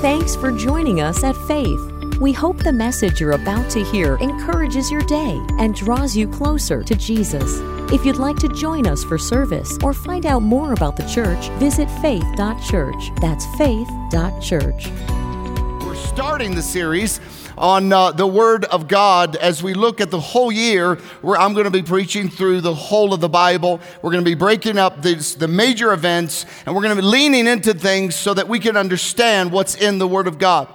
Thanks for joining us at Faith. We hope the message you're about to hear encourages your day and draws you closer to Jesus. If you'd like to join us for service or find out more about the church, visit faith.church. That's faith.church. We're starting the series on uh, the Word of God as we look at the whole year where I'm going to be preaching through the whole of the Bible. We're going to be breaking up the major events and we're going to be leaning into things so that we can understand what's in the Word of God.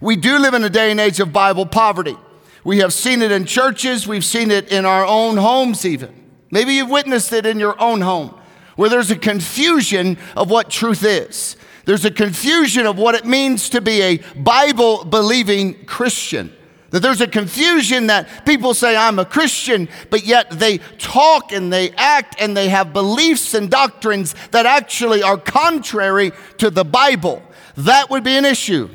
We do live in a day and age of Bible poverty. We have seen it in churches, we've seen it in our own homes, even. Maybe you've witnessed it in your own home where there's a confusion of what truth is. There's a confusion of what it means to be a Bible believing Christian. That there's a confusion that people say, I'm a Christian, but yet they talk and they act and they have beliefs and doctrines that actually are contrary to the Bible. That would be an issue.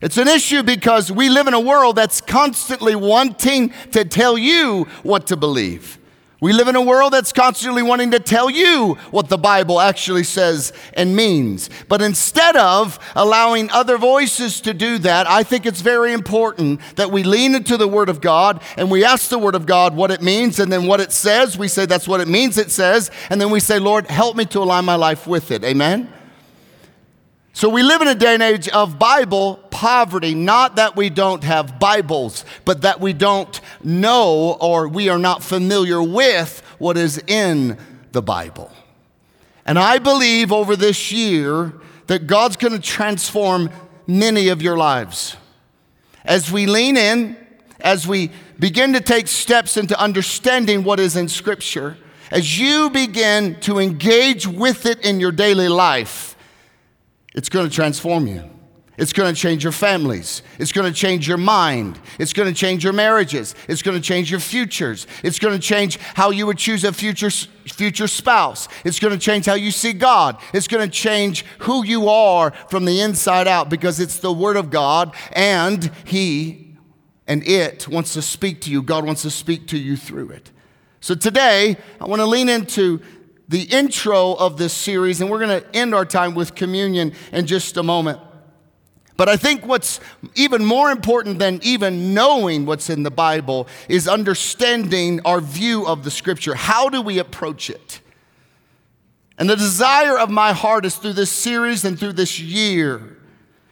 It's an issue because we live in a world that's constantly wanting to tell you what to believe. We live in a world that's constantly wanting to tell you what the Bible actually says and means. But instead of allowing other voices to do that, I think it's very important that we lean into the Word of God and we ask the Word of God what it means and then what it says. We say that's what it means, it says. And then we say, Lord, help me to align my life with it. Amen? So we live in a day and age of Bible poverty, not that we don't have Bibles, but that we don't know or we are not familiar with what is in the Bible. And I believe over this year that God's going to transform many of your lives. As we lean in, as we begin to take steps into understanding what is in Scripture, as you begin to engage with it in your daily life, it's going to transform you. It's going to change your families. It's going to change your mind. It's going to change your marriages. It's going to change your futures. It's going to change how you would choose a future, future spouse. It's going to change how you see God. It's going to change who you are from the inside out because it's the Word of God and He and it wants to speak to you. God wants to speak to you through it. So today, I want to lean into the intro of this series, and we're going to end our time with communion in just a moment. But I think what's even more important than even knowing what's in the Bible is understanding our view of the scripture. How do we approach it? And the desire of my heart is through this series and through this year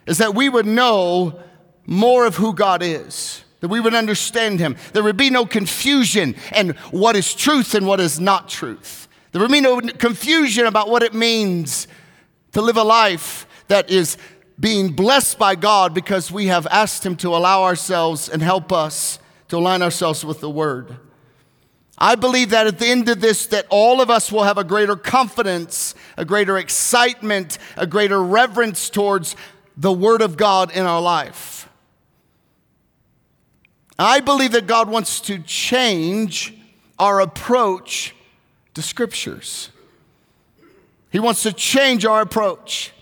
is that we would know more of who God is, that we would understand Him. There would be no confusion and what is truth and what is not truth. There would be no confusion about what it means to live a life that is being blessed by God because we have asked Him to allow ourselves and help us to align ourselves with the Word. I believe that at the end of this, that all of us will have a greater confidence, a greater excitement, a greater reverence towards the Word of God in our life. I believe that God wants to change our approach the scriptures. He wants to change our approach.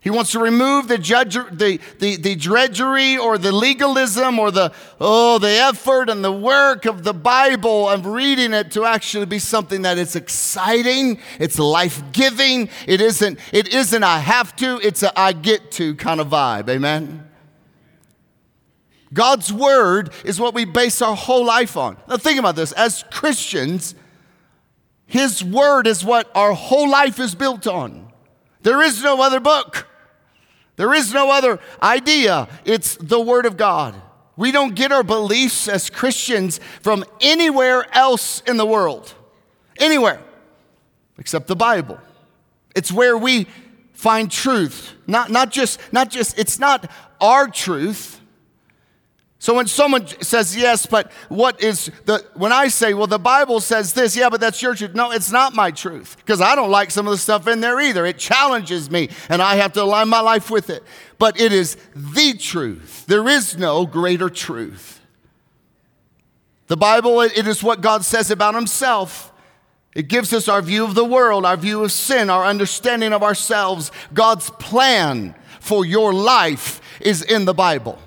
He wants to remove the, judge, the, the, the drudgery or the legalism or the, oh, the effort and the work of the Bible of reading it to actually be something that is exciting, it's life giving. It isn't, it isn't I have to, it's a I get to kind of vibe. Amen? God's word is what we base our whole life on. Now, think about this. As Christians, his word is what our whole life is built on. There is no other book. There is no other idea. It's the word of God. We don't get our beliefs as Christians from anywhere else in the world. Anywhere except the Bible. It's where we find truth. Not, not just, not just, it's not our truth. So when someone says yes, but what is the, when I say, well, the Bible says this, yeah, but that's your truth. No, it's not my truth because I don't like some of the stuff in there either. It challenges me and I have to align my life with it. But it is the truth. There is no greater truth. The Bible, it is what God says about Himself. It gives us our view of the world, our view of sin, our understanding of ourselves. God's plan for your life is in the Bible.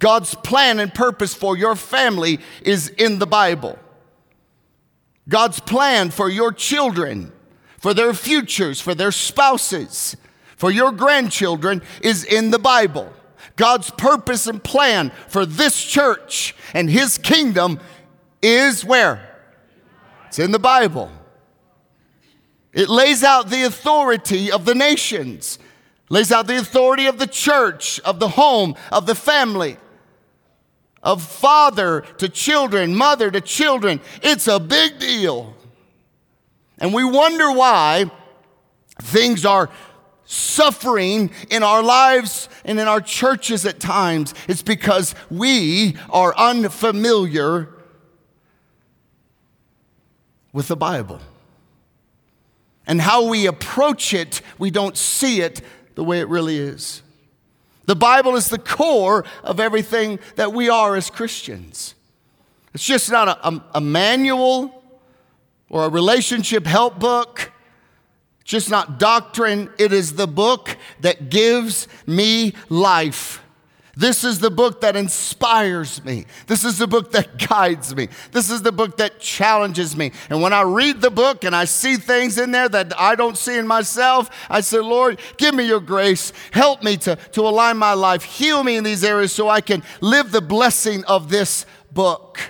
God's plan and purpose for your family is in the Bible. God's plan for your children, for their futures, for their spouses, for your grandchildren is in the Bible. God's purpose and plan for this church and his kingdom is where? It's in the Bible. It lays out the authority of the nations, lays out the authority of the church, of the home, of the family, of father to children, mother to children. It's a big deal. And we wonder why things are suffering in our lives and in our churches at times. It's because we are unfamiliar with the Bible. And how we approach it, we don't see it the way it really is. The Bible is the core of everything that we are as Christians. It's just not a, a, a manual or a relationship help book, it's just not doctrine. It is the book that gives me life. This is the book that inspires me. This is the book that guides me. This is the book that challenges me. And when I read the book and I see things in there that I don't see in myself, I say, Lord, give me your grace. Help me to, to align my life. Heal me in these areas so I can live the blessing of this book.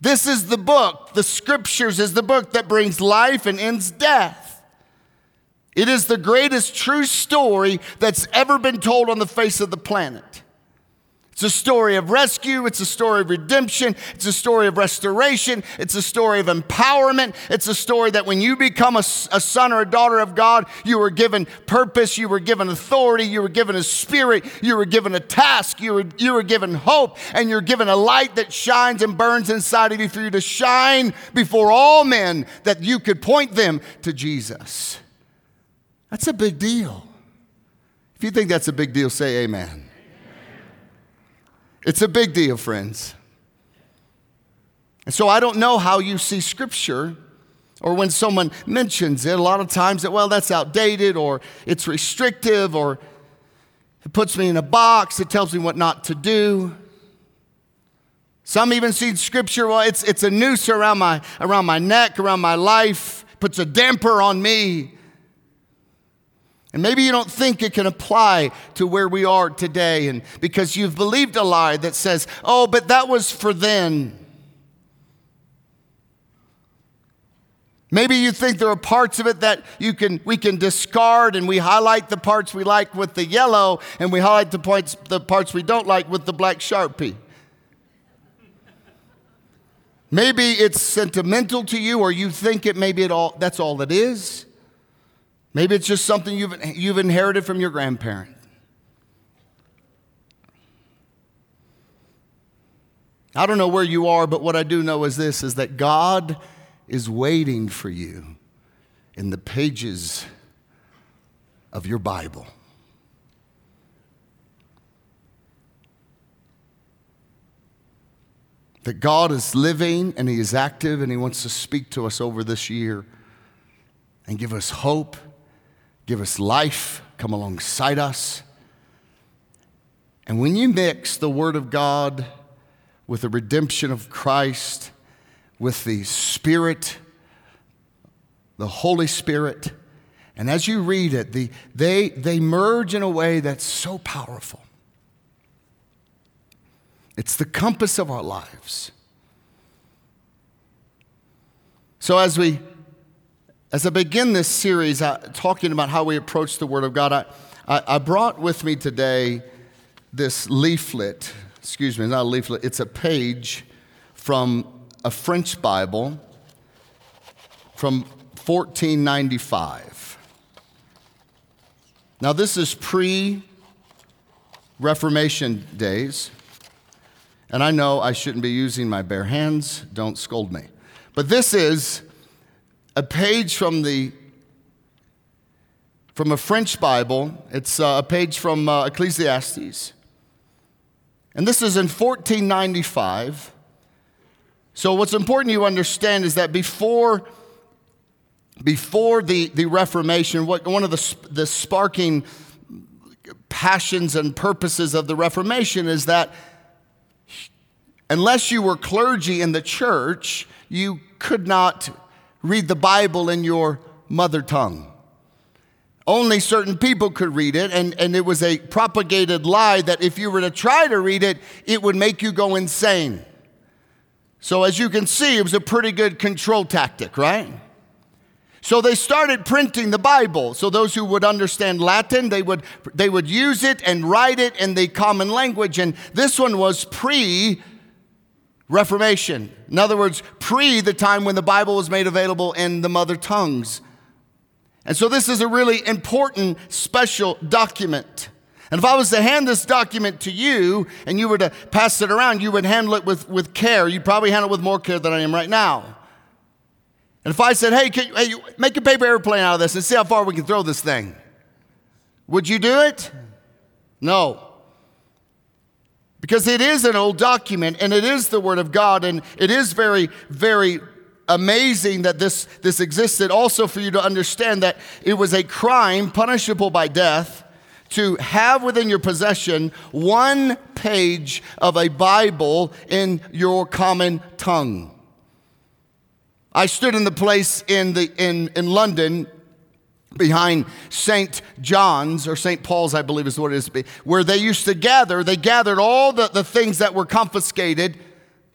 This is the book, the scriptures is the book that brings life and ends death. It is the greatest true story that's ever been told on the face of the planet. It's a story of rescue, it's a story of redemption, it's a story of restoration, it's a story of empowerment. It's a story that when you become a, a, son or a daughter of God, you were given purpose, you were given authority, you were given a spirit, you were given a task, you were, you were given hope, and you're given a light that shines and burns inside of you for you to shine before all men that you could point them to Jesus. That's a big deal. If you think that's a big deal, say amen. amen. It's a big deal, friends. And so I don't know how you see scripture or when someone mentions it, a lot of times that, well, that's outdated or it's restrictive or it puts me in a box, it tells me what not to do. Some even see scripture, well, it's, it's a noose around my, around my neck, around my life, puts a damper on me. And maybe you don't think it can apply to where we are today, and because you've believed a lie that says, oh, but that was for then. Maybe you think there are parts of it that you can, we can discard and we highlight the parts we like with the yellow and we highlight the parts, the parts we don't like with the black Sharpie. Maybe it's sentimental to you or you think it maybe it all, that's all it is. Maybe it's just something you've, you've inherited from your grandparent. I don't know where you are, but what I do know is this is that God is waiting for you in the pages of your Bible. That God is living and He is active and He wants to speak to us over this year and give us hope give us life, come alongside us. And when you mix the Word of God with the redemption of Christ, with the Spirit, the Holy Spirit, and as you read it, the, they, they merge in a way that's so powerful. It's the compass of our lives. So as we as I begin this series uh, talking about how we approach the Word of God, I, I, I brought with me today this leaflet. Excuse me, not a leaflet, it's a page from a French Bible from 1495. Now, this is pre Reformation days, and I know I shouldn't be using my bare hands, don't scold me. But this is a page from the from a French Bible. It's uh, a page from uh, Ecclesiastes. And this is in 1495. So, what's important you understand is that before, before the, the Reformation, what, one of the, the sparking passions and purposes of the Reformation is that unless you were clergy in the church, you could not read the Bible in your mother tongue. only certain people could read it, and, and it was a propagated lie that if you were to try to read it, it would make you go insane. So, as you can see, it was a pretty good control tactic, right? So they started printing the Bible. So those who would understand Latin, they would, they would use it and write it in the common language. And this one was pre Reformation. In other words, pre the time when the Bible was made available in the mother tongues. And so this is a really important, special document. And if I was to hand this document to you and you were to pass it around, you would handle it with, with care. You'd probably handle it with more care than I am right now. And if I said, hey, can, hey, make a paper airplane out of this and see how far we can throw this thing, would you do it? No. Because it is an old document and it is the Word of God and it is very, very amazing that this, this existed. Also, for you to understand that it was a crime punishable by death to have within your possession one page of a Bible in your common tongue. I stood in the place in, the, in, in London behind St. John's or St. Paul's, I believe is what it is, where they used to gather. They gathered all the, the things that were confiscated,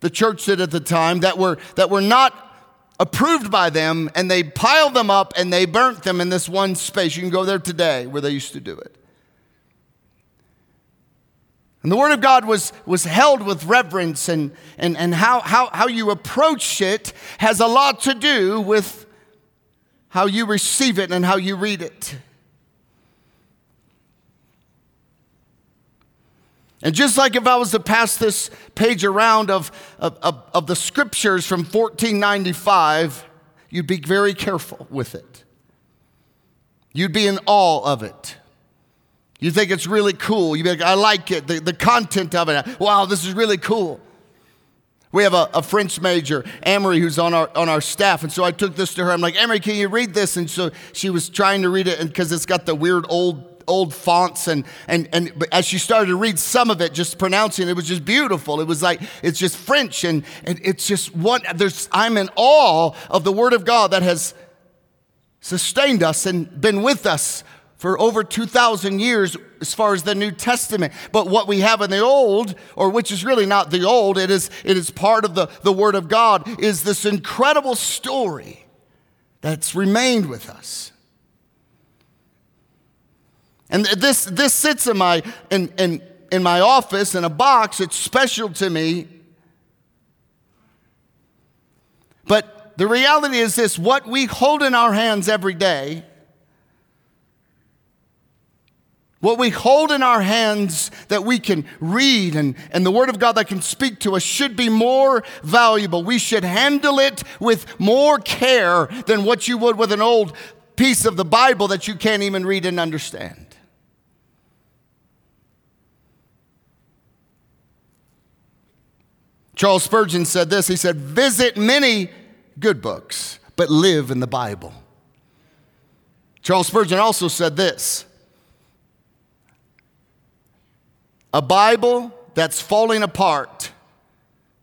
the church did at the time, that were, that were not approved by them, and they piled them up and they burnt them in this one space. You can go there today where they used to do it. And the Word of God was, was held with reverence, and, and, and how, how, how you approach it has a lot to do with how you receive it and how you read it. And just like if I was to pass this page around of, of, of, of the scriptures from 1495, you'd be very careful with it. You'd be in awe of it. You think it's really cool. You'd be like, I like it, the, the content of it. Wow, this is really cool. We have a, a, French major, Amory, who's on our, on our staff. And so I took this to her. I'm like, Amory, can you read this? And so she was trying to read it because it's got the weird old old fonts and and and as she started to read some of it just pronouncing it was just beautiful it was like it's just french and, and it's just one there's i'm in awe of the word of god that has sustained us and been with us for over 2,000 years as far as the New Testament. But what we have in the Old, or which is really not the Old, it is, it is part of the, the Word of God, is this incredible story that's remained with us. And this, this sits in my, in, in, in my office in a box. It's special to me. But the reality is this what we hold in our hands every day What we hold in our hands that we can read and, and the Word of God that can speak to us should be more valuable. We should handle it with more care than what you would with an old piece of the Bible that you can't even read and understand. Charles Spurgeon said this he said, Visit many good books, but live in the Bible. Charles Spurgeon also said this A Bible that's falling apart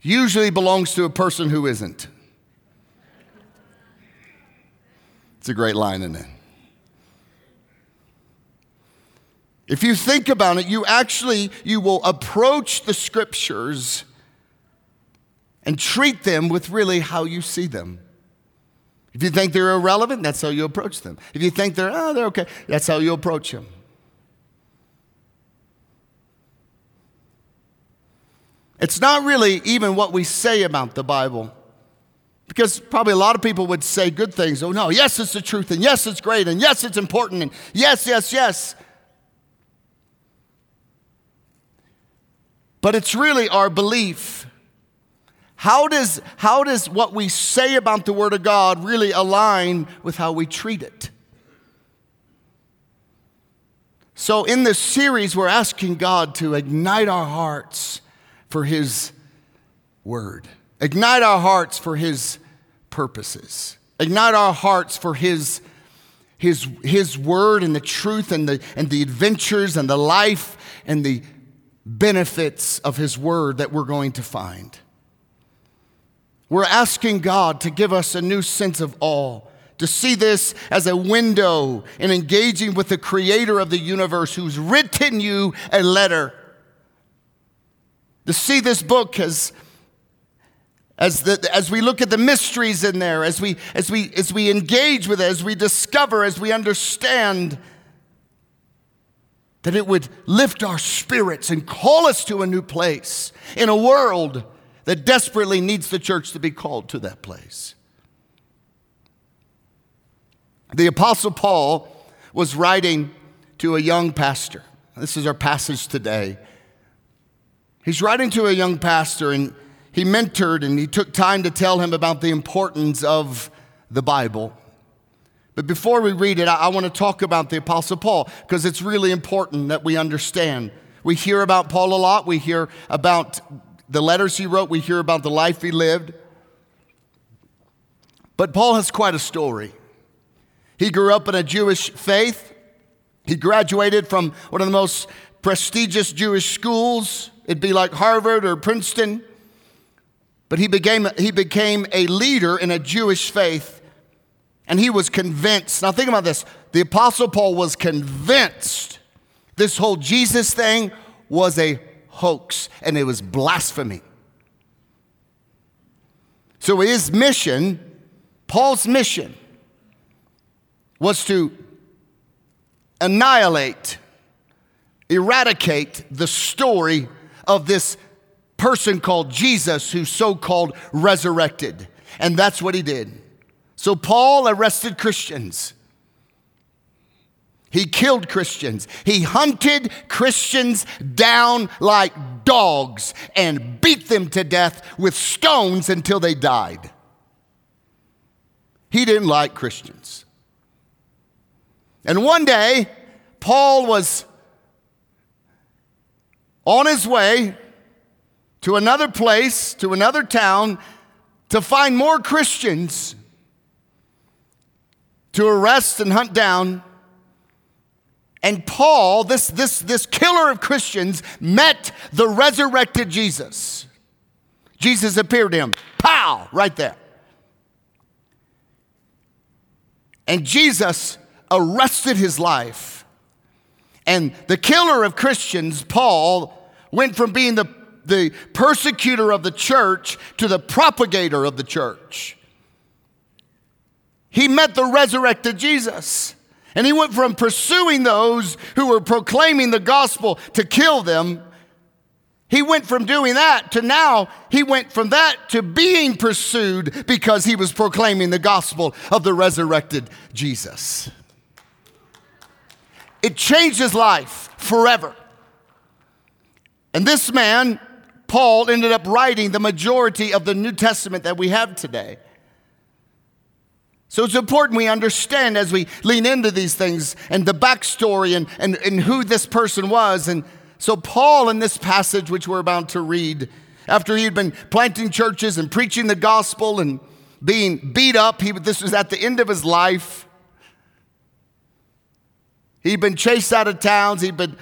usually belongs to a person who isn't. It's a great line, isn't it? If you think about it, you actually you will approach the scriptures and treat them with really how you see them. If you think they're irrelevant, that's how you approach them. If you think they're, oh, they're okay, that's how you approach them. It's not really even what we say about the Bible. Because probably a lot of people would say good things. Oh, no, yes, it's the truth, and yes, it's great, and yes, it's important, and yes, yes, yes. But it's really our belief. How does, how does what we say about the Word of God really align with how we treat it? So, in this series, we're asking God to ignite our hearts for His word. Ignite our hearts for His purposes. Ignite our hearts for His, His, His word and the truth and the, and the adventures and the life and the benefits of His word that we're going to find. We're asking God to give us a new sense of awe, to see this as a window in engaging with the creator of the universe who's written you a letter. To see this book as as, the, as we look at the mysteries in there, as we, as, we, as we engage with it, as we discover, as we understand, that it would lift our spirits and call us to a new place in a world that desperately needs the church to be called to that place. The Apostle Paul was writing to a young pastor. This is our passage today. He's writing to a young pastor, and he mentored and he took time to tell him about the importance of the Bible. But before we read it, I, want to talk about the Apostle Paul because it's really important that we understand. We hear about Paul a lot, we hear about the letters he wrote, we hear about the life he lived. But Paul has quite a story. He grew up in a Jewish faith. He graduated from one of the most prestigious Jewish schools. It'd be like Harvard or Princeton. But he became, he became a leader in a Jewish faith, and he was convinced. Now, think about this the Apostle Paul was convinced this whole Jesus thing was a hoax and it was blasphemy. So, his mission, Paul's mission, was to annihilate, eradicate the story of this person called Jesus who so called resurrected. And that's what he did. So Paul arrested Christians. He killed Christians. He hunted Christians down like dogs and beat them to death with stones until they died. He didn't like Christians. And one day, Paul was on his way to another place, to another town, to find more Christians to arrest and hunt down. And Paul, this, this, this killer of Christians, met the resurrected Jesus. Jesus appeared to him. Pow! Right there. And Jesus arrested his life. And the killer of Christians, Paul, went from being the, the persecutor of the church to the propagator of the church. He met the resurrected Jesus. And he went from pursuing those who were proclaiming the gospel to kill them. He went from doing that to now, he went from that to being pursued because he was proclaiming the gospel of the resurrected Jesus. It changed his life forever. And this man, Paul, ended up writing the majority of the New Testament that we have today. So it's important we understand as we lean into these things and the backstory and, and, and who this person was. And so, Paul, in this passage, which we're about to read, after he had been planting churches and preaching the gospel and being beat up, he, this was at the end of his life. He'd been chased out of towns. He'd been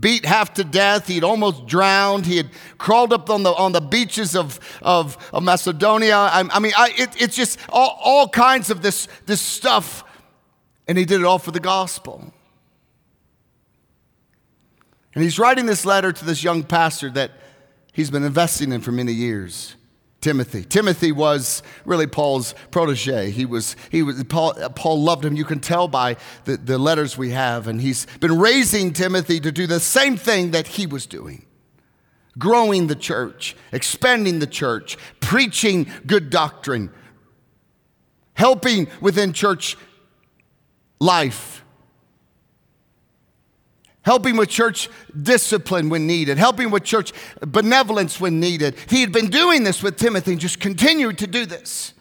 beat half to death. He'd almost drowned. He had crawled up on the, on the beaches of, of, of Macedonia. I, I mean, I, it, it's just all, all kinds of this, this stuff. And he did it all for the gospel. And he's writing this letter to this young pastor that he's been investing in for many years. Timothy. Timothy was really Paul's protege. He was, he was Paul, Paul loved him. You can tell by the, the letters we have. And he's been raising Timothy to do the same thing that he was doing growing the church, expanding the church, preaching good doctrine, helping within church life helping with church discipline when needed, helping with church benevolence when needed. He had been doing this with Timothy and just continued to do this.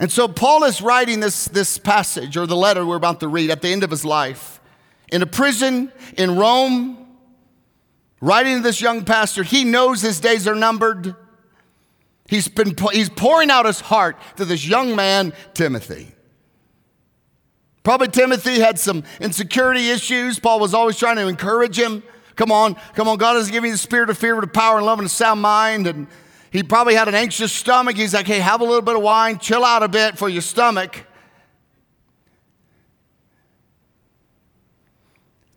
And so Paul is writing this, this passage or the letter we're about to read at the end of his life in a prison in Rome, writing to this young pastor. He knows his days are numbered. He's, been, he's pouring out his heart to this young man, Timothy. Probably Timothy had some insecurity issues. Paul was always trying to encourage him. Come on, come on. God has given you the spirit of fear with power and love and a sound mind. And he probably had an anxious stomach. He's like, hey, have a little bit of wine, chill out a bit for your stomach.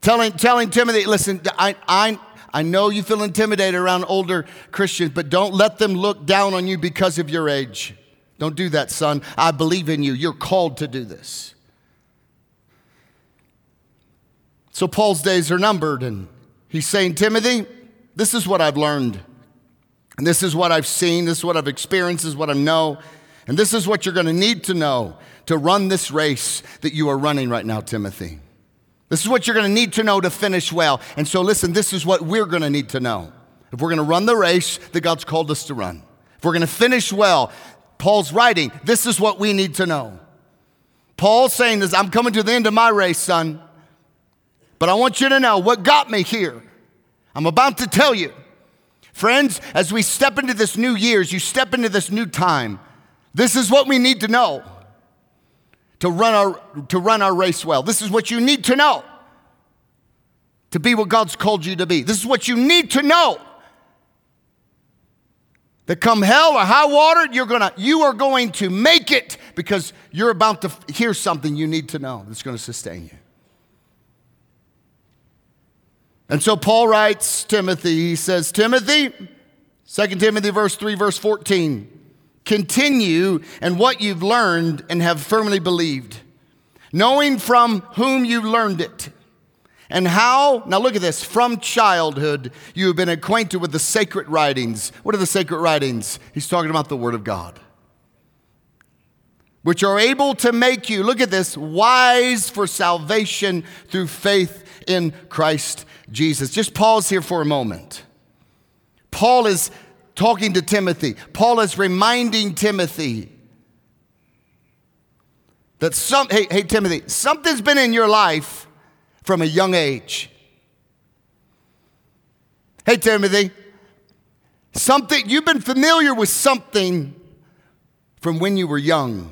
Telling, telling Timothy, listen, I, I, I know you feel intimidated around older Christians, but don't let them look down on you because of your age. Don't do that, son. I believe in you. You're called to do this. So Paul's days are numbered, and he's saying, Timothy, this is what I've learned. And this is what I've seen, this is what I've experienced, this is what I know. And this is what you're going to need to know to run this race that you are running right now, Timothy. This is what you're going to need to know to finish well. And so, listen, this is what we're going to need to know. If we're going to run the race that God's called us to run, if we're going to finish well, Paul's writing, this is what we need to know. Paul's saying this I'm coming to the end of my race, son. But I want you to know what got me here. I'm about to tell you. Friends, as we step into this new year, as you step into this new time, this is what we need to know to run our, to run our race well. This is what you need to know to be what God's called you to be. This is what you need to know. That come hell or high water, you're gonna, you are going to make it because you're about to hear something you need to know that's going to sustain you. And so Paul writes Timothy, he says, Timothy, 2 Timothy verse 3, verse 14, continue in what you've learned and have firmly believed, knowing from whom you learned it. And how, now look at this, from childhood you have been acquainted with the sacred writings. What are the sacred writings? He's talking about the Word of God, which are able to make you, look at this, wise for salvation through faith in Christ Jesus. Just pause here for a moment. Paul is talking to Timothy, Paul is reminding Timothy that some, hey, hey, Timothy, something's been in your life from a young age. Hey, Timothy, something, you've been familiar with something from when you were young.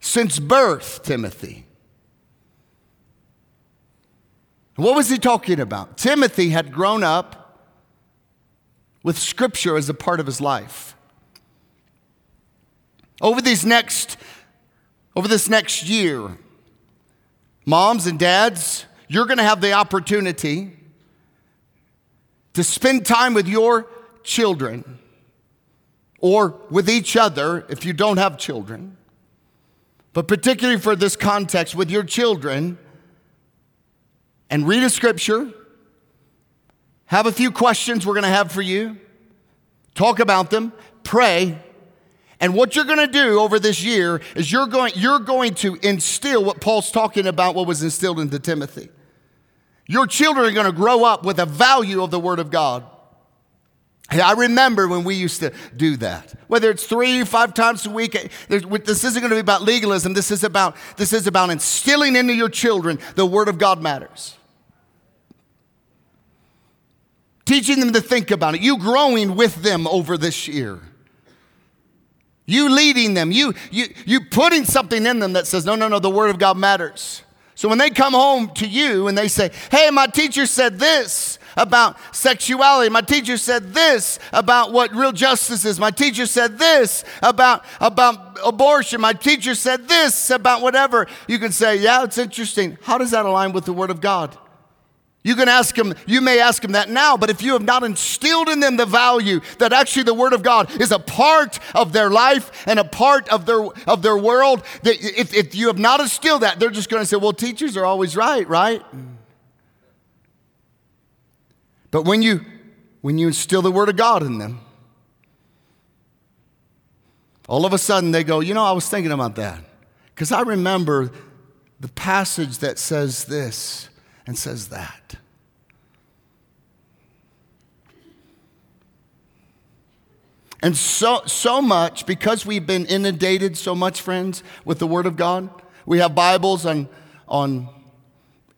Since birth, Timothy. What was he talking about? Timothy had grown up with Scripture as a part of his life. Over these next, over this next year, moms and dads, you're going to have the opportunity to spend time with your children or with each other if you don't have children. But particularly for this context, with your children and read a scripture, have a few questions we're going to have for you, talk about them, pray. And what you're going to do over this year is you're going, you're going to instill what Paul's talking about, what was instilled into Timothy. Your children are going to grow up with a value of the Word of God. I remember when we used to do that. Whether it's three, five times a week, this isn't going to be about legalism. This is about, this is about instilling into your children the Word of God matters. Teaching them to think about it, you growing with them over this year. You leading them, you, you, you putting something in them that says, no, no, no, the Word of God matters. So when they come home to you and they say, hey, my teacher said this about sexuality, my teacher said this about what real justice is, my teacher said this about, about abortion, my teacher said this about whatever, you can say, yeah, it's interesting. How does that align with the Word of God? You can ask them, you may ask them that now, but if you have not instilled in them the value that actually the Word of God is a part of their life and a part of their, of their world, that if, if you have not instilled that, they're just going to say, well, teachers are always right, right? But when you, when you instill the Word of God in them, all of a sudden they go, you know, I was thinking about that. Because I remember the passage that says this and says that. And so, so much, because we've been inundated so much, friends, with the Word of God, we have Bibles on, on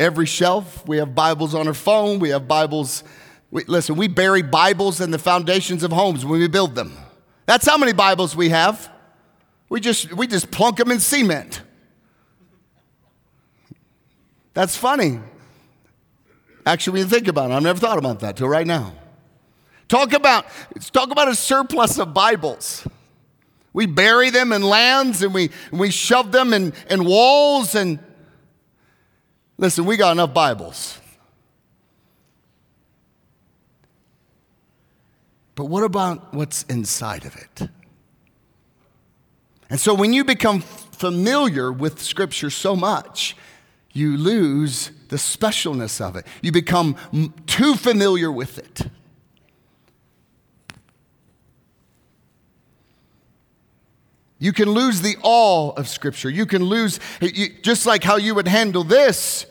every shelf. We have Bibles on our phone. We have Bibles. We, listen, we bury Bibles in the foundations of homes when we build them. That's how many Bibles we have. We just, we just plunk them in cement. That's funny. Actually, we think about it, I've never thought about that till right now. Talk about, talk about a surplus of Bibles. We bury them in lands and we, and we shove them in, in walls. And listen, we got enough Bibles. But what about what's inside of it? And so when you become familiar with Scripture so much, you lose the specialness of it. You become too familiar with it. You can lose the awe of Scripture. You can lose, just like how you would handle this.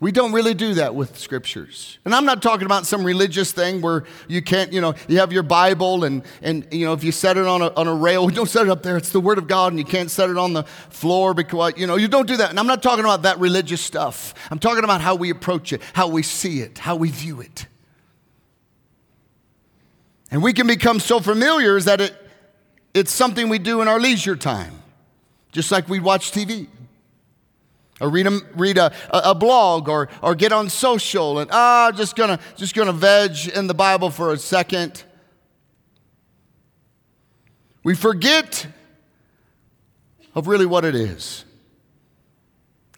We don't really do that with scriptures. And I'm not talking about some religious thing where you can't, you know, you have your Bible and, and you know, if you set it on a, on a rail, don't set it up there. It's the Word of God and you can't set it on the floor because, you know, you don't do that. And I'm not talking about that religious stuff. I'm talking about how we approach it, how we see it, how we view it. And we can become so familiar that it, it's something we do in our leisure time, just like we watch TV. Or read a, read a, a blog or, or get on social and ah, just gonna just gonna veg in the Bible for a second. We forget of really what it is.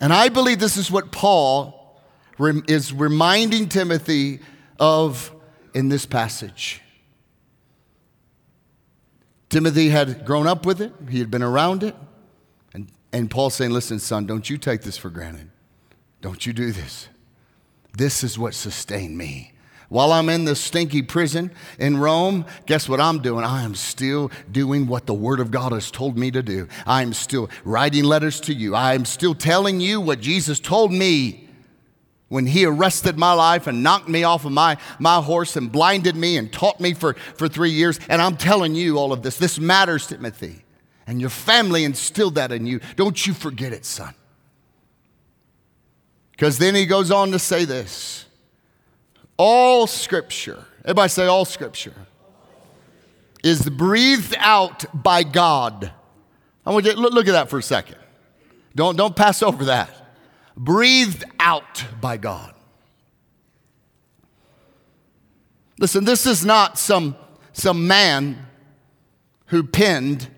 And I believe this is what Paul is reminding Timothy of in this passage. Timothy had grown up with it, he had been around it. And, Paul's saying, Listen, son, don't you take this for granted. Don't you do this. This is what sustained me. While I'm in the stinky prison in Rome, guess what I'm doing? I am still doing what the Word of God has told me to do. I am still writing letters to you. I am still telling you what Jesus told me when he arrested my life and knocked me off of my, my horse and blinded me and taught me for, for three years. And I'm telling you all of this. This matters, Timothy. And your family instilled that in you. Don't you forget it, son. Because then he goes on to say this all scripture, everybody say all scripture, is breathed out by God. I want you to look, look at that for a second. Don't, don't pass over that breathed out by God. Listen, this is not some, some man who penned.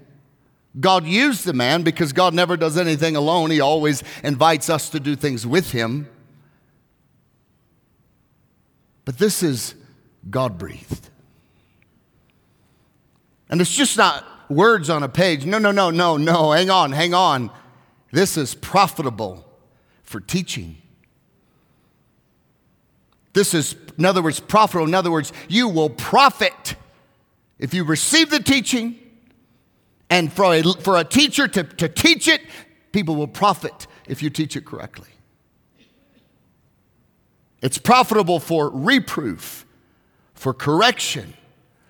God used the man because God never does anything alone. He always invites us to do things with him. But this is God breathed. And it's just not words on a page. No, no, no, no, no. Hang on, hang on. This is profitable for teaching. This is, in other words, profitable. In other words, you will profit if you receive the teaching. And for a, for a teacher to, to teach it, people will profit if you teach it correctly. It's profitable for reproof, for correction,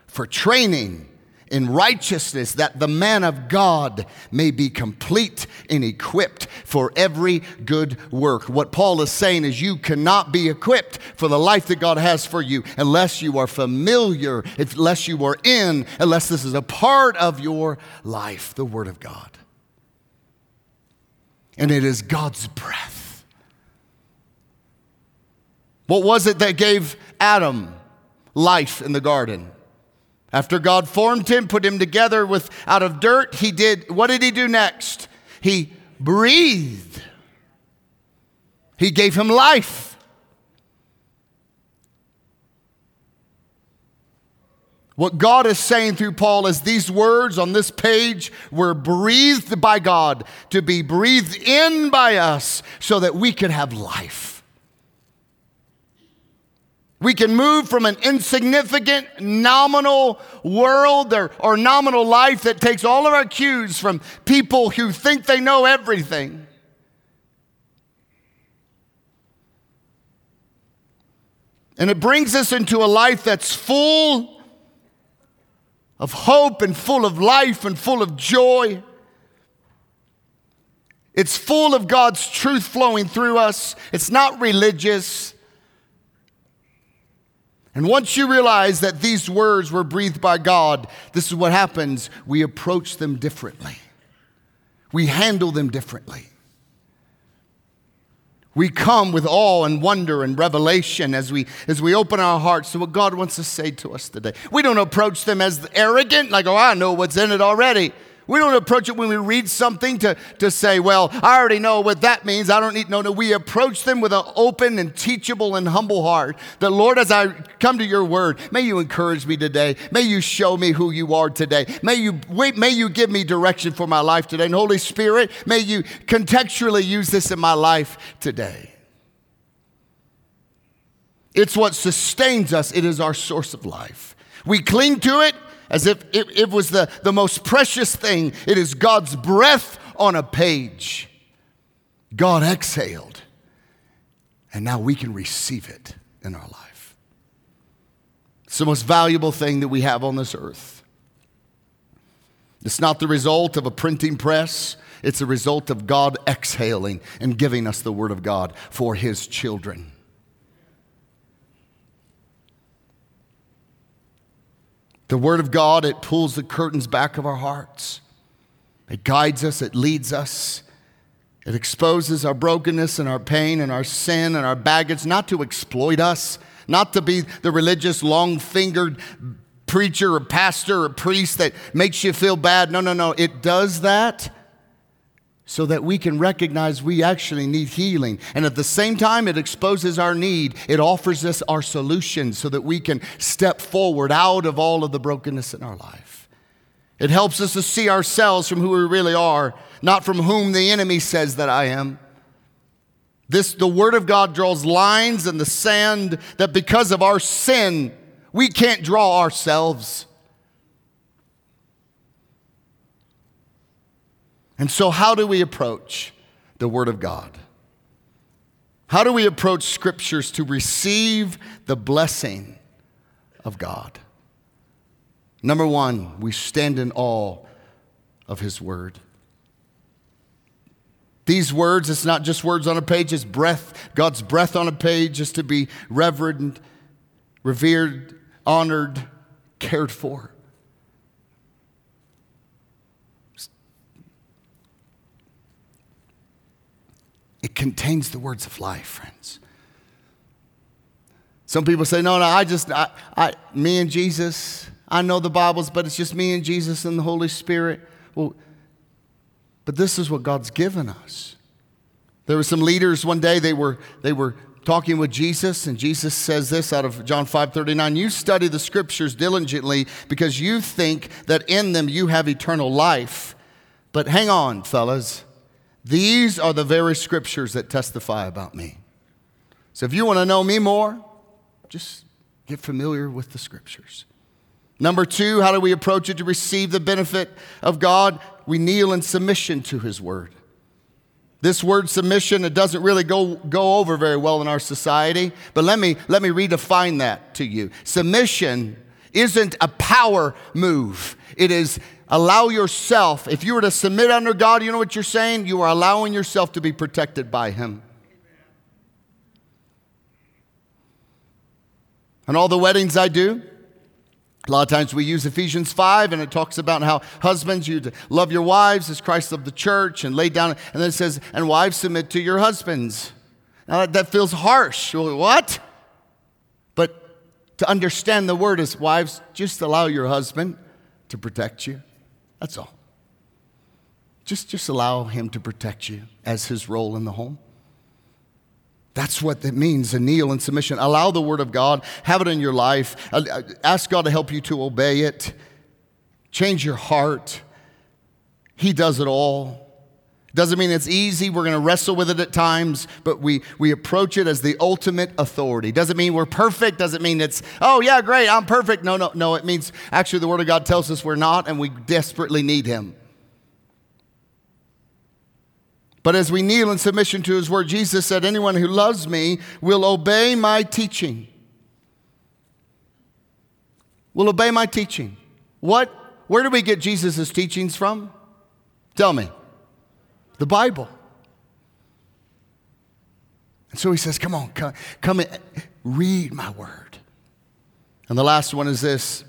for training, in righteousness, that the man of God may be complete and equipped for every good work. What Paul is saying is, you cannot be equipped for the life that God has for you unless you are familiar, unless you are in, unless this is a part of your life, the Word of God. And it is God's breath. What was it that gave Adam life in the garden? After God formed him, put him together with out of dirt, he did what did he do next? He breathed. He gave him life. What God is saying through Paul is these words on this page were breathed by God to be breathed in by us so that we could have life. We can move from an insignificant, nominal world or, or, nominal life that takes all of our cues from people who think they know everything. And it brings us into a life that's full of hope and full of life and full of joy. It's full of God's truth flowing through us. It's not religious. And once you realize that these words were breathed by God, this is what happens. We approach them differently, we handle them differently. We come with awe and wonder and revelation as we, as we open our hearts to what God wants to say to us today. We don't approach them as arrogant, like, oh, I know what's in it already. We don't approach it when we read something to, to say, well, I already know what that means. I don't need, no, no. We approach them with an open and teachable and humble heart. That, Lord, as I come to your word, may you encourage me today. May you show me who you are today. May you, may you give me direction for my life today. And Holy Spirit, may you contextually use this in my life today. It's what sustains us, it is our source of life. We cling to it as if it, it was the, the most precious thing. It is God's breath on a page. God exhaled, and now we can receive it in our life. It's the most valuable thing that we have on this earth. It's not the result of a printing press. It's a result of God exhaling and giving us the Word of God for His children. The Word of God, it pulls the curtains back of our hearts. It guides us, it leads us. It exposes our brokenness and our pain and our sin and our baggage, not to exploit us, not to be the religious, long fingered preacher or pastor or priest that makes you feel bad. No, no, no. It does that so that we can recognize we actually need healing. And at the same time, it exposes our need. It offers us our solution so that we can step forward out of all of the brokenness in our life. It helps us to see ourselves from who we really are, not from whom the enemy says that I am. This, the Word of God draws lines in the sand that because of our sin, we can't draw ourselves. And so, how do we approach the Word of God? How do we approach scriptures to receive the blessing of God? Number one, we stand in awe of His Word. These words, it's not just words on a page, it's breath, God's breath on a page, is to be revered, revered, honored, cared for. It contains the words of life, friends. Some people say, no, no, I just, I, I, me and Jesus, I know the Bibles, but it's just me and Jesus and the Holy Spirit. Well, but this is what God's given us. There were some leaders one day, they were, they were talking with Jesus, and Jesus says this out of John 5 39 You study the scriptures diligently because you think that in them you have eternal life. But hang on, fellas. These are the very scriptures that testify about me. So if you want to know me more, just get familiar with the scriptures. Number two, how do we approach it to receive the benefit of God? We kneel in submission to His word. This word submission, it doesn't really go, go over very well in our society, but let me, let me redefine that to you. Submission isn't a power move, it is allow yourself, if you were to submit under God, you know what you're saying? You are allowing yourself to be protected by Him. And all the weddings I do, a lot of times we use Ephesians 5 and it talks about how husbands, you love your wives as Christ loved the church and lay down, and then it says, and wives submit to your husbands. Now that feels harsh. What? To understand the word is, wives, just allow your husband to protect you. That's all. Just, just allow Him to protect you as His role in the home. That's what that means, a kneel in submission. Allow the Word of God, have it in your life. Uh, uh, ask God to help you to obey it. Change your heart. He does it all. Doesn't mean it's easy. We're going to wrestle with it at times, but we, we approach it as the ultimate authority. Doesn't mean we're perfect. Doesn't mean it's, oh, yeah, great, I'm perfect. No, no, no. It means actually the Word of God tells us we're not and we desperately need Him. But as we kneel in submission to His Word, Jesus said, Anyone who loves me will obey my teaching. Will obey my teaching. What? Where do we get Jesus' teachings from? Tell me the Bible. And so he says, Come on, come, come and read my word. And the last one is this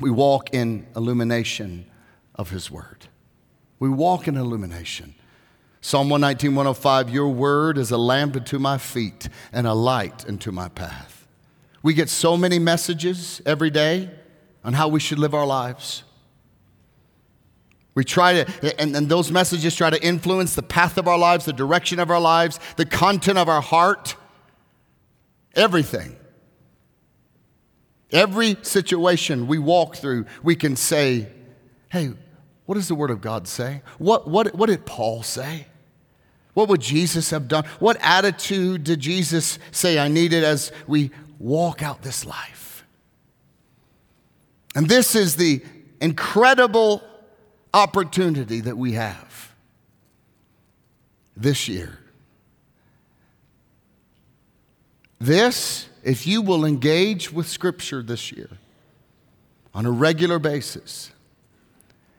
we walk in illumination of his word. We walk in illumination. Psalm 119, 105 Your word is a lamp unto my feet and a light unto my path. We get so many messages every day on how we should live our lives. We try to, and, and those messages try to influence the path of our lives, the direction of our lives, the content of our heart, everything. Every situation we walk through, we can say, hey, what does the Word of God say? What, what, what did Paul say? What would Jesus have done? What attitude did Jesus say I needed as we walk out this life? And this is the incredible opportunity that we have this year. This, if you will engage with Scripture this year on a regular basis,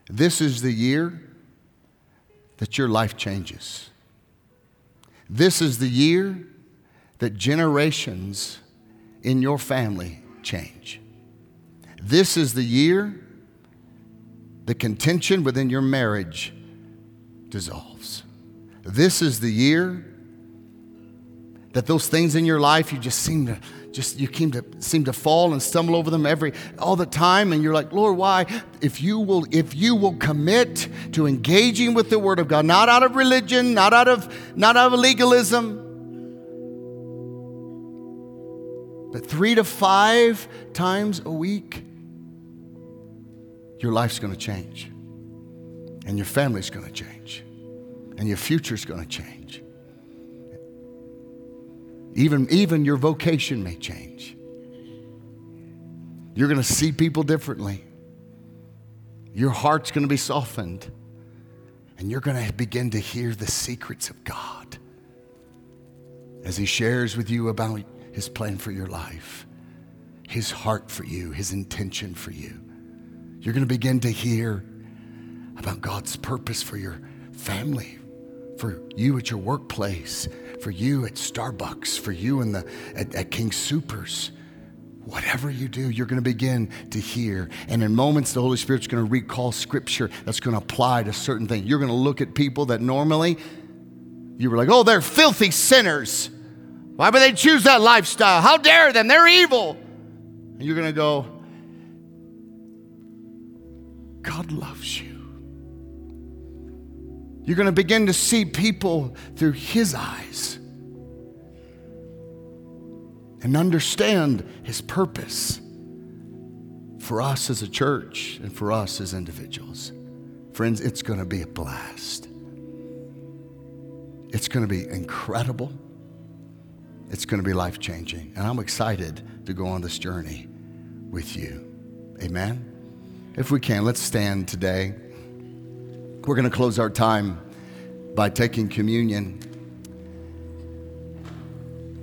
this is the year that your life changes. This is the year that generations in your family change. This is the year the contention within your marriage dissolves. This is the year that those things in your life you just seem to just you seem to seem to fall and stumble over them every all the time and you're like lord why if you will if you will commit to engaging with the word of god not out of religion not out of not out of legalism but three to five times a week your life's going to change and your family's going to change and your future's going to change even, even your vocation may change. You're going to see people differently. Your heart's going to be softened. And you're going to begin to hear the secrets of God as He shares with you about His plan for your life, His heart for you, His intention for you. You're going to begin to hear about God's purpose for your family, for you at your workplace, for you at Starbucks, for you in the, at, at King Soopers. Whatever you do, you're going to begin to hear. And in moments, the Holy Spirit's going to recall scripture that's going to apply to certain things. You're going to look at people that normally you were like, oh, they're filthy sinners. Why would they choose that lifestyle? How dare them? They're evil. And you're going to go, God loves you. You're going to begin to see people through His eyes and understand His purpose for us as a church and for us as individuals. Friends, it's going to be a blast. It's going to be incredible. It's going to be life changing. And I'm excited to go on this journey with you. Amen. If we can, let's stand today. We're going to close our time by taking communion.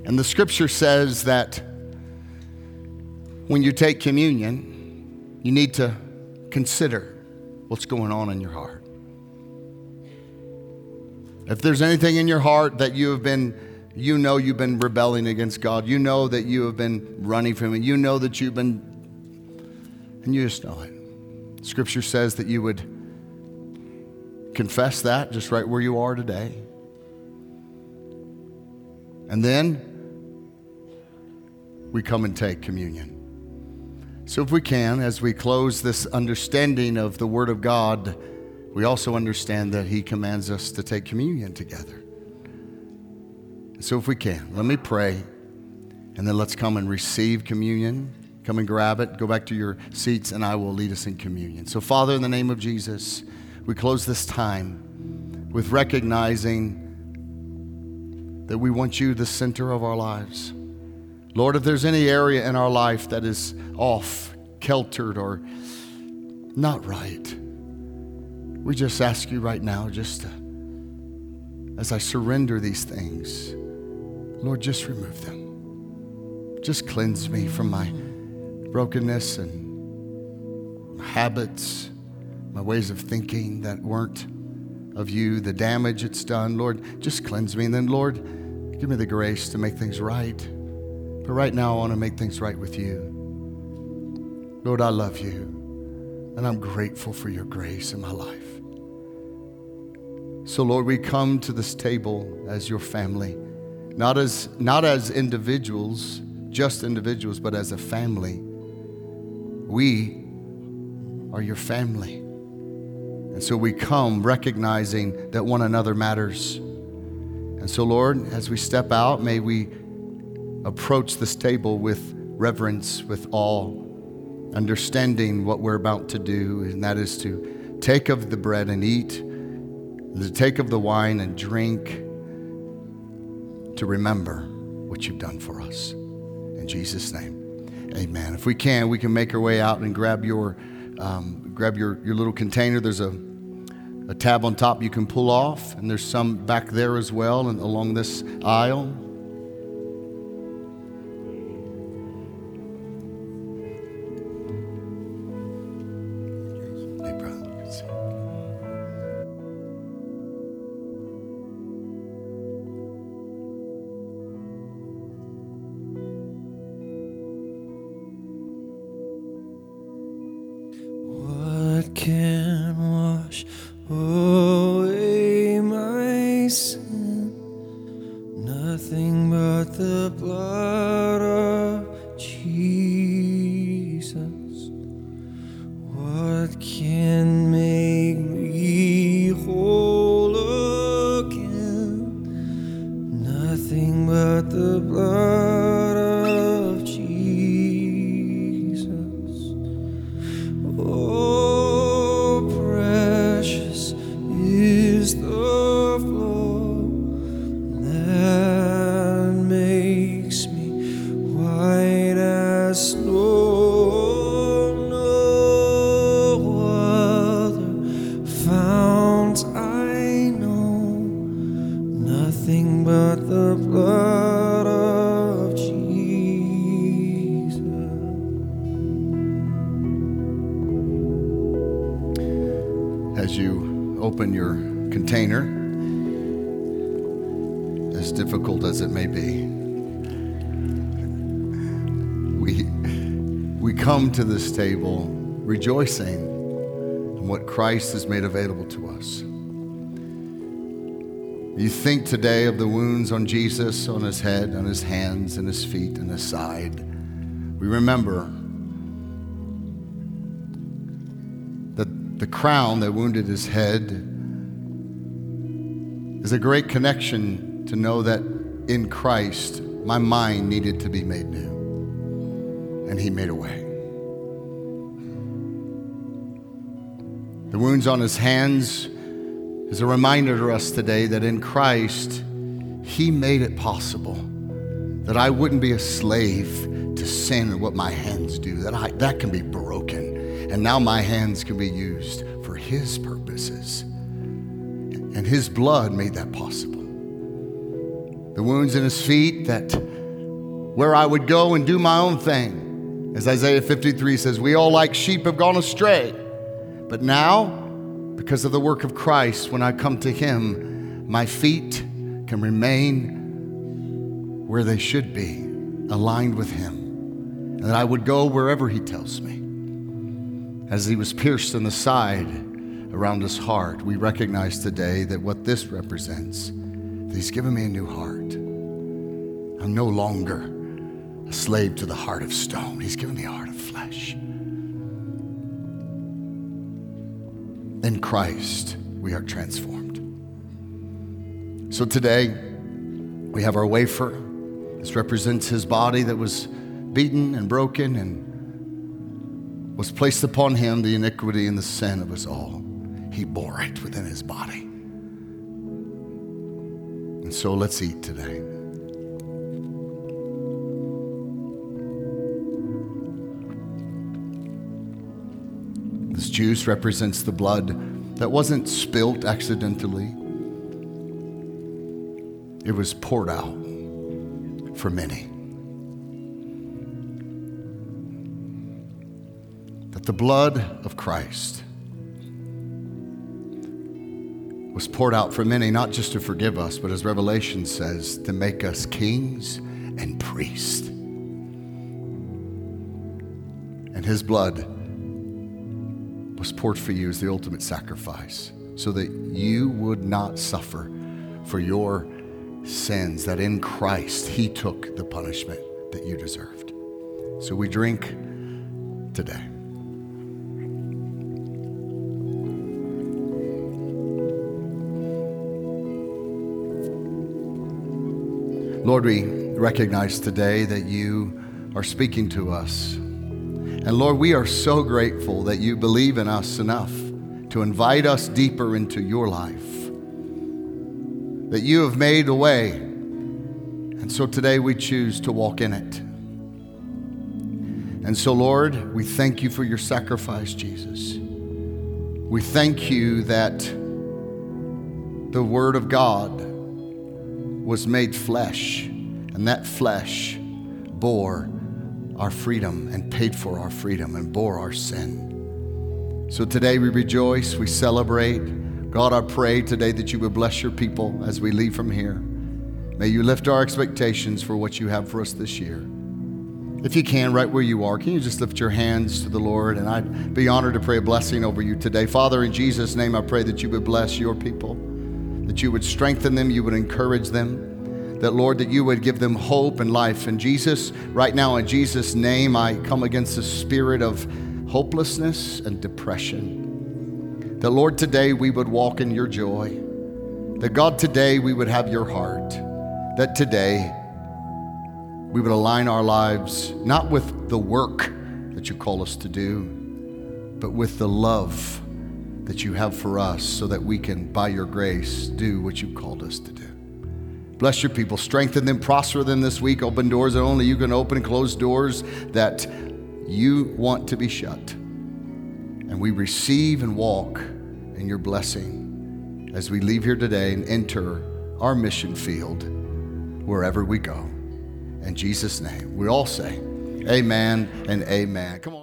And the scripture says that when you take communion, you need to consider what's going on in your heart. If there's anything in your heart that you have been, you know you've been rebelling against God, you know that you have been running from Him, you know that you've been, and you just know it. Scripture says that you would Confess that just right where you are today. And then we come and take communion. So, if we can, as we close this understanding of the Word of God, we also understand that He commands us to take communion together. So, if we can, let me pray, and then let's come and receive communion. Come and grab it, go back to your seats, and I will lead us in communion. So, Father, in the name of Jesus, we close this time with recognizing that we want you the center of our lives. Lord, if there's any area in our life that is off, keltered, or not right, we just ask you right now, just to, as I surrender these things, Lord, just remove them. Just cleanse me from my brokenness and habits my ways of thinking that weren't of you, the damage it's done. Lord, just cleanse me. And then, Lord, give me the grace to make things right. But right now, I want to make things right with you. Lord, I love you, and I'm grateful for your grace in my life. So, Lord, we come to this table as your family, not as, not as individuals, just individuals, but as a family. We are your family. And so we come recognizing that one another matters. And so, Lord, as we step out, may we approach this table with reverence, with awe, understanding what we're about to do, and that is to take of the bread and eat, to take of the wine and drink, to remember what you've done for us. In Jesus' name, amen. If we can, we can make our way out and grab your, um, grab your, your little container. There's a, a tab on top you can pull off, and there's some back there as well and along this aisle. Nothing but the blood of Christ has made available to us. You think today of the wounds on Jesus, on his head, on his hands, and his feet, and his side. We remember that the crown that wounded his head is a great connection to know that in Christ, my mind needed to be made new. And he made a way. The wounds on his hands is a reminder to us today that in Christ, he made it possible that I wouldn't be a slave to sin and what my hands do, that I, that can be broken. And now my hands can be used for His purposes. And His blood made that possible. The wounds in His feet, that where I would go and do my own thing. As Isaiah 53 says, we all like sheep have gone astray. But now, because of the work of Christ, when I come to Him, my feet can remain where they should be, aligned with Him. And that I would go wherever He tells me. As He was pierced in the side around His heart, we recognize today that what this represents, that He's given me a new heart. I'm no longer a slave to the heart of stone, He's given me a heart of flesh. In Christ, we are transformed. So today, we have our wafer. This represents his body that was beaten and broken and was placed upon him the iniquity and the sin of us all. He bore it within his body. And so let's eat today. Juice represents the blood that wasn't spilt accidentally. It was poured out for many. That the blood of Christ was poured out for many, not just to forgive us, but as Revelation says, to make us kings and priests. And his blood was poured for you as the ultimate sacrifice. so that you would not suffer for your sins, that in Christ He took the punishment that you deserved. So we drink today. Lord, we recognize today that you are speaking to us. And Lord, we are so grateful that you believe in us enough to invite us deeper into your life, that you have made a way. And so today we choose to walk in it. And so, Lord, we thank you for your sacrifice, Jesus. We thank you that the Word of God was made flesh, and that flesh bore our freedom and paid for our freedom and bore our sin. So today we rejoice, we celebrate. God, I pray today that you would bless your people as we leave from here. May you lift our expectations for what you have for us this year. If you can, right where you are, can you just lift your hands to the Lord? And I'd be honored to pray a blessing over you today. Father, in Jesus' name, I pray that you would bless your people that you would strengthen them, you would encourage them, that, Lord, that you would give them hope and life. And Jesus, right now, in Jesus' name, I come against the spirit of hopelessness and depression. That, Lord, today we would walk in your joy. That, God, today we would have your heart. That today we would align our lives not with the work that you call us to do, but with the love that you have for us so that we can, by your grace, do what you called us to do. Bless your people, strengthen them, prosper them this week, open doors that only you can open, and close doors that you want to be shut. And we receive and walk in your blessing as we leave here today and enter our mission field wherever we go. In Jesus' name, we all say, Amen and Amen. Come on.